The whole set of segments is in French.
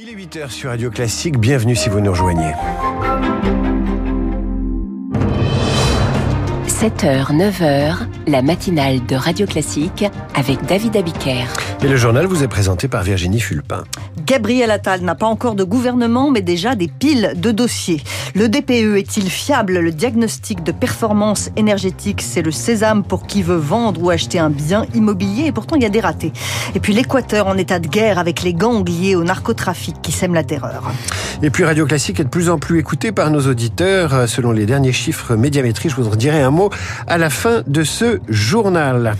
Il est 8h sur Radio Classique, bienvenue si vous nous rejoignez. 7h, 9h, la matinale de Radio Classique avec David Abiker. Et le journal vous est présenté par Virginie Fulpin. Gabriel Attal n'a pas encore de gouvernement, mais déjà des piles de dossiers. Le DPE est-il fiable? Le diagnostic de performance énergétique, c'est le sésame pour qui veut vendre ou acheter un bien immobilier, et pourtant il y a des ratés. Et puis l'Équateur en état de guerre avec les gangs liés au narcotrafic qui sèment la terreur. Et puis Radio Classique est de plus en plus écouté par nos auditeurs. Selon les derniers chiffres médiamétriques, je vous dirai un mot à la fin de ce journal.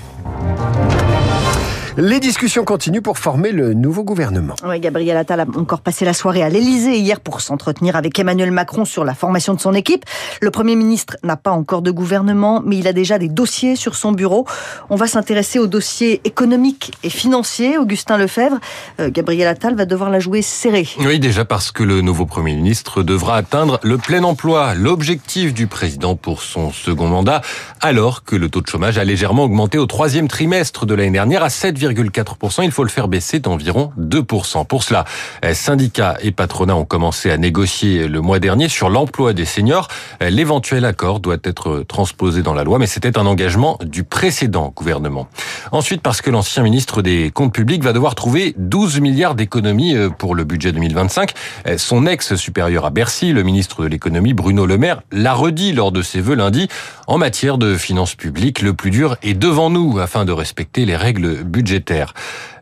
Les discussions continuent pour former le nouveau gouvernement. Oui, Gabriel Attal a encore passé la soirée à l'Elysée hier pour s'entretenir avec Emmanuel Macron sur la formation de son équipe. Le Premier ministre n'a pas encore de gouvernement, mais il a déjà des dossiers sur son bureau. On va s'intéresser aux dossiers économiques et financiers. Augustin Lefebvre, euh, Gabriel Attal va devoir la jouer serrée. Oui, déjà parce que le nouveau Premier ministre devra atteindre le plein emploi, l'objectif du président pour son second mandat, alors que le taux de chômage a légèrement augmenté au troisième trimestre de l'année dernière à 7, 4%, il faut le faire baisser d'environ 2%. Pour cela, eh, syndicats et patronats ont commencé à négocier le mois dernier sur l'emploi des seniors. Eh, l'éventuel accord doit être transposé dans la loi, mais c'était un engagement du précédent gouvernement. Ensuite, parce que l'ancien ministre des Comptes publics va devoir trouver 12 milliards d'économies euh, pour le budget 2025. Eh, son ex-supérieur à Bercy, le ministre de l'économie, Bruno Le Maire, l'a redit lors de ses vœux lundi. En matière de finances publiques, le plus dur est devant nous afin de respecter les règles budgétaires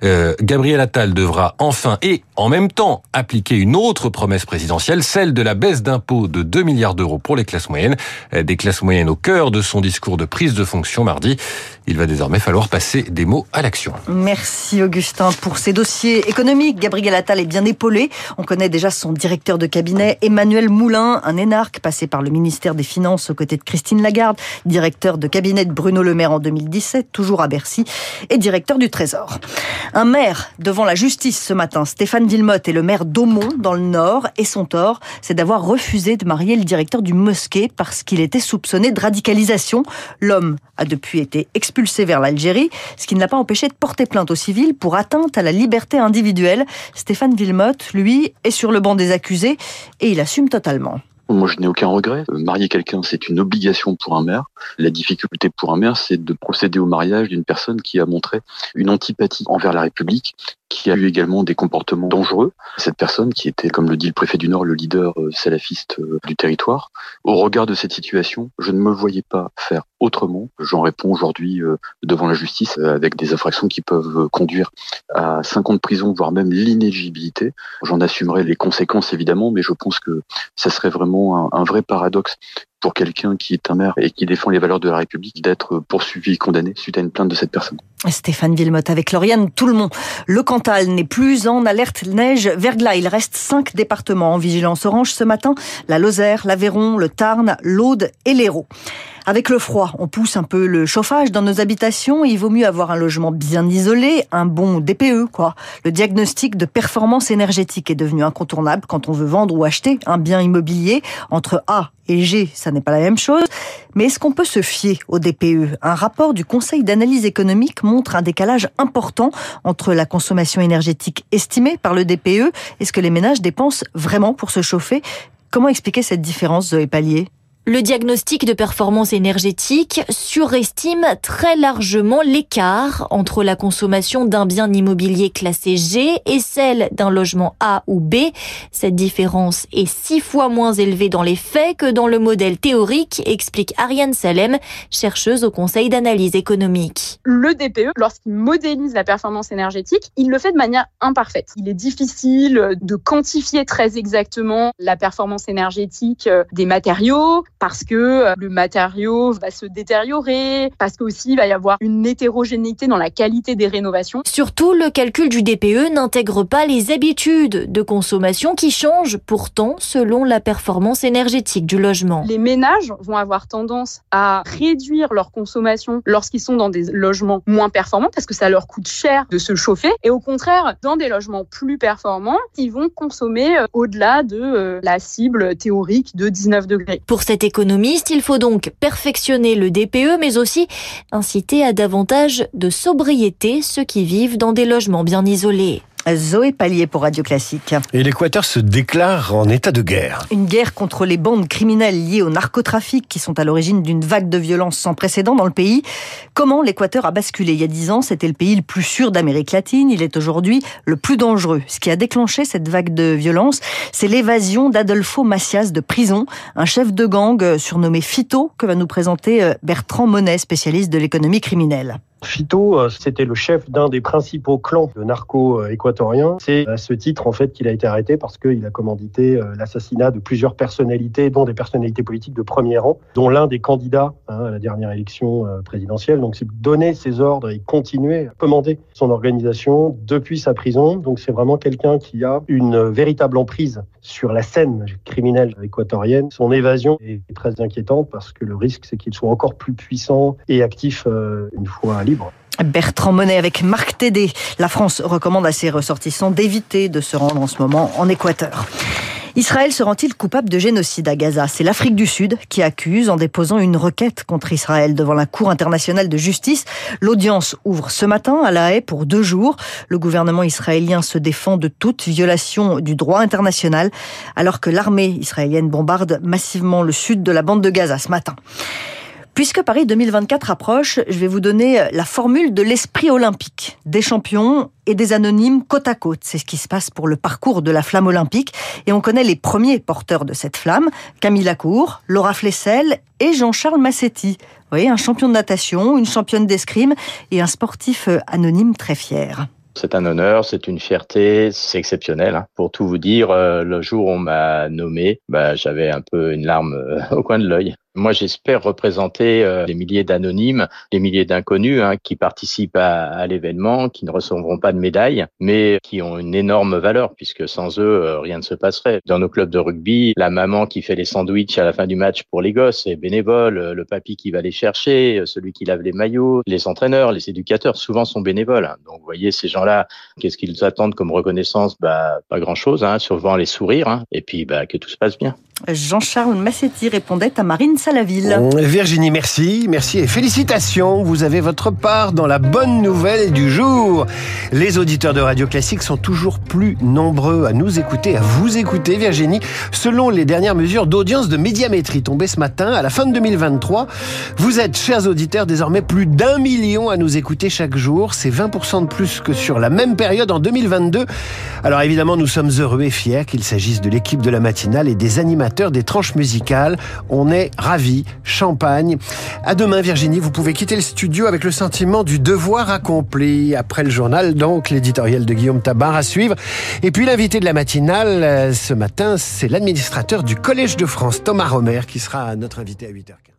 euh, Gabriel Attal devra enfin et en même temps appliquer une autre promesse présidentielle, celle de la baisse d'impôts de 2 milliards d'euros pour les classes moyennes, euh, des classes moyennes au cœur de son discours de prise de fonction mardi. Il va désormais falloir passer des mots à l'action. Merci Augustin pour ces dossiers économiques. Gabriel Attal est bien épaulé. On connaît déjà son directeur de cabinet, Emmanuel Moulin, un énarque passé par le ministère des Finances aux côtés de Christine Lagarde, directeur de cabinet de Bruno Le Maire en 2017, toujours à Bercy, et directeur du Trésor. Un maire devant la justice ce matin, Stéphane Villemotte est le maire d'Aumont dans le Nord et son tort, c'est d'avoir refusé de marier le directeur du mosquée parce qu'il était soupçonné de radicalisation. L'homme a depuis été expulsé vers l'Algérie, ce qui ne l'a pas empêché de porter plainte au civil pour atteinte à la liberté individuelle. Stéphane Villemotte, lui, est sur le banc des accusés et il assume totalement. Moi, je n'ai aucun regret. Euh, marier quelqu'un, c'est une obligation pour un maire. La difficulté pour un maire, c'est de procéder au mariage d'une personne qui a montré une antipathie envers la République, qui a eu également des comportements dangereux. Cette personne qui était, comme le dit le préfet du Nord, le leader euh, salafiste euh, du territoire. Au regard de cette situation, je ne me voyais pas faire autrement. J'en réponds aujourd'hui devant la justice avec des infractions qui peuvent conduire à 5 ans de prison, voire même l'inéligibilité. J'en assumerai les conséquences évidemment, mais je pense que ça serait vraiment un, vrai paradoxe pour quelqu'un qui est un maire et qui défend les valeurs de la République d'être poursuivi et condamné suite à une plainte de cette personne. Stéphane Villemotte avec Lauriane Tout le monde. Le Cantal n'est plus en alerte neige verglas. Il reste cinq départements en vigilance orange ce matin. La Lozère, l'Aveyron, le Tarn, l'Aude et l'Hérault. Avec le froid, on pousse un peu le chauffage dans nos habitations. Il vaut mieux avoir un logement bien isolé, un bon DPE, quoi. Le diagnostic de performance énergétique est devenu incontournable quand on veut vendre ou acheter un bien immobilier. Entre A et G, ça n'est pas la même chose. Mais est-ce qu'on peut se fier au DPE Un rapport du Conseil d'analyse économique montre un décalage important entre la consommation énergétique estimée par le DPE et ce que les ménages dépensent vraiment pour se chauffer. Comment expliquer cette différence, Zoé Pallier? Le diagnostic de performance énergétique surestime très largement l'écart entre la consommation d'un bien immobilier classé G et celle d'un logement A ou B. Cette différence est six fois moins élevée dans les faits que dans le modèle théorique, explique Ariane Salem, chercheuse au Conseil d'analyse économique. Le DPE, lorsqu'il modélise la performance énergétique, il le fait de manière imparfaite. Il est difficile de quantifier très exactement la performance énergétique des matériaux, parce que euh, le matériau va se détériorer, parce qu'aussi il va y avoir une hétérogénéité dans la qualité des rénovations. Surtout, le calcul du DPE n'intègre pas les habitudes de consommation qui changent pourtant selon la performance énergétique du logement. Les ménages vont avoir tendance à réduire leur consommation lorsqu'ils sont dans des logements moins performants parce que ça leur coûte cher de se chauffer et au contraire, dans des logements plus performants, ils vont consommer euh, au-delà de euh, la cible théorique de 19 degrés. Pour cette économiste, il faut donc perfectionner le DPE, mais aussi inciter à davantage de sobriété ceux qui vivent dans des logements bien isolés. Zoé Pallier pour Radio Classique. Et l'Équateur se déclare en état de guerre. Une guerre contre les bandes criminelles liées au narcotrafic qui sont à l'origine d'une vague de violence sans précédent dans le pays. Comment l'Équateur a basculé Il y a dix ans, c'était le pays le plus sûr d'Amérique latine. Il est aujourd'hui le plus dangereux. Ce qui a déclenché cette vague de violence, c'est l'évasion d'Adolfo Macias de prison, un chef de gang surnommé Fito que va nous présenter euh, Bertrand Monet, spécialiste de l'économie criminelle. Fito, euh, c'était le chef d'un des principaux clans narco-équatoriens. C'est à ce titre, en fait, qu'il a été arrêté parce qu'il a commandité euh, l'assassinat de plusieurs personnalités, dont des personnalités politiques de premier rang, dont l'un des candidats hein, à la dernière élection euh, présidentielle. Donc, c'est donner ses ordres et continuer à commander son organisation depuis sa prison. Donc, c'est vraiment quelqu'un qui a une véritable emprise sur la scène criminelle équatorienne. Son évasion est très inquiétante parce que le risque, c'est qu'il soit encore plus puissant et actif une fois Bertrand Monet avec Marc Tédé. La France recommande à ses ressortissants d'éviter de se rendre en ce moment en Équateur. Israël se rend-il coupable de génocide à Gaza? C'est l'Afrique du Sud qui accuse en déposant une requête contre Israël devant la Cour internationale de justice. L'audience ouvre ce matin à La Haye pour deux jours. Le gouvernement israélien se défend de toute violation du droit international alors que l'armée israélienne bombarde massivement le sud de la bande de Gaza ce matin. Puisque Paris 2024 approche, je vais vous donner la formule de l'esprit olympique. Des champions et des anonymes côte à côte. C'est ce qui se passe pour le parcours de la flamme olympique. Et on connaît les premiers porteurs de cette flamme. Camille Lacour, Laura Flessel et Jean-Charles Massetti. Vous voyez, un champion de natation, une championne d'escrime et un sportif anonyme très fier. C'est un honneur, c'est une fierté, c'est exceptionnel. Hein. Pour tout vous dire, euh, le jour où on m'a nommé, bah, j'avais un peu une larme euh, au coin de l'œil. Moi, j'espère représenter euh, des milliers d'anonymes, des milliers d'inconnus hein, qui participent à, l'événement, qui ne recevront pas de médaille, mais qui ont une énorme valeur puisque sans eux, euh, rien ne se passerait. Dans nos clubs de rugby, la maman qui fait les sandwichs à la fin du match pour les gosses est bénévole, le papy qui va les chercher, celui qui lave les maillots, les entraîneurs, les éducateurs, souvent sont bénévoles. Hein. Donc, vous voyez, ces gens-là, qu'est-ce qu'ils attendent comme reconnaissance? Bah, pas grand-chose, hein, souvent les sourires, hein, et puis bah, que tout se passe bien. Jean-Charles Massetti répondait à Marine Salaville. Virginie, merci, merci et félicitations. Vous avez votre part dans la bonne nouvelle du jour. Les auditeurs de Radio Classique sont toujours plus nombreux à nous écouter, à vous écouter, Virginie. Selon les dernières mesures d'audience de médiamétrie tombées ce matin, à la fin de 2023, vous êtes, chers auditeurs, désormais plus d'un million à nous écouter chaque jour. C'est 20% de plus que sur la même période en 2022. Alors évidemment, nous sommes heureux et fiers qu'il s'agisse de l'équipe de la matinale et des animateurs des tranches musicales. On est ravis. Champagne. À demain, Virginie. Vous pouvez quitter le studio avec le sentiment du devoir accompli. Après le journal, donc, l'éditorial de Guillaume Tabar à suivre. Et puis l'invité de la matinale euh, ce matin, c'est l'administrateur du Collège de France, Thomas Romer, qui sera notre invité à 8h15.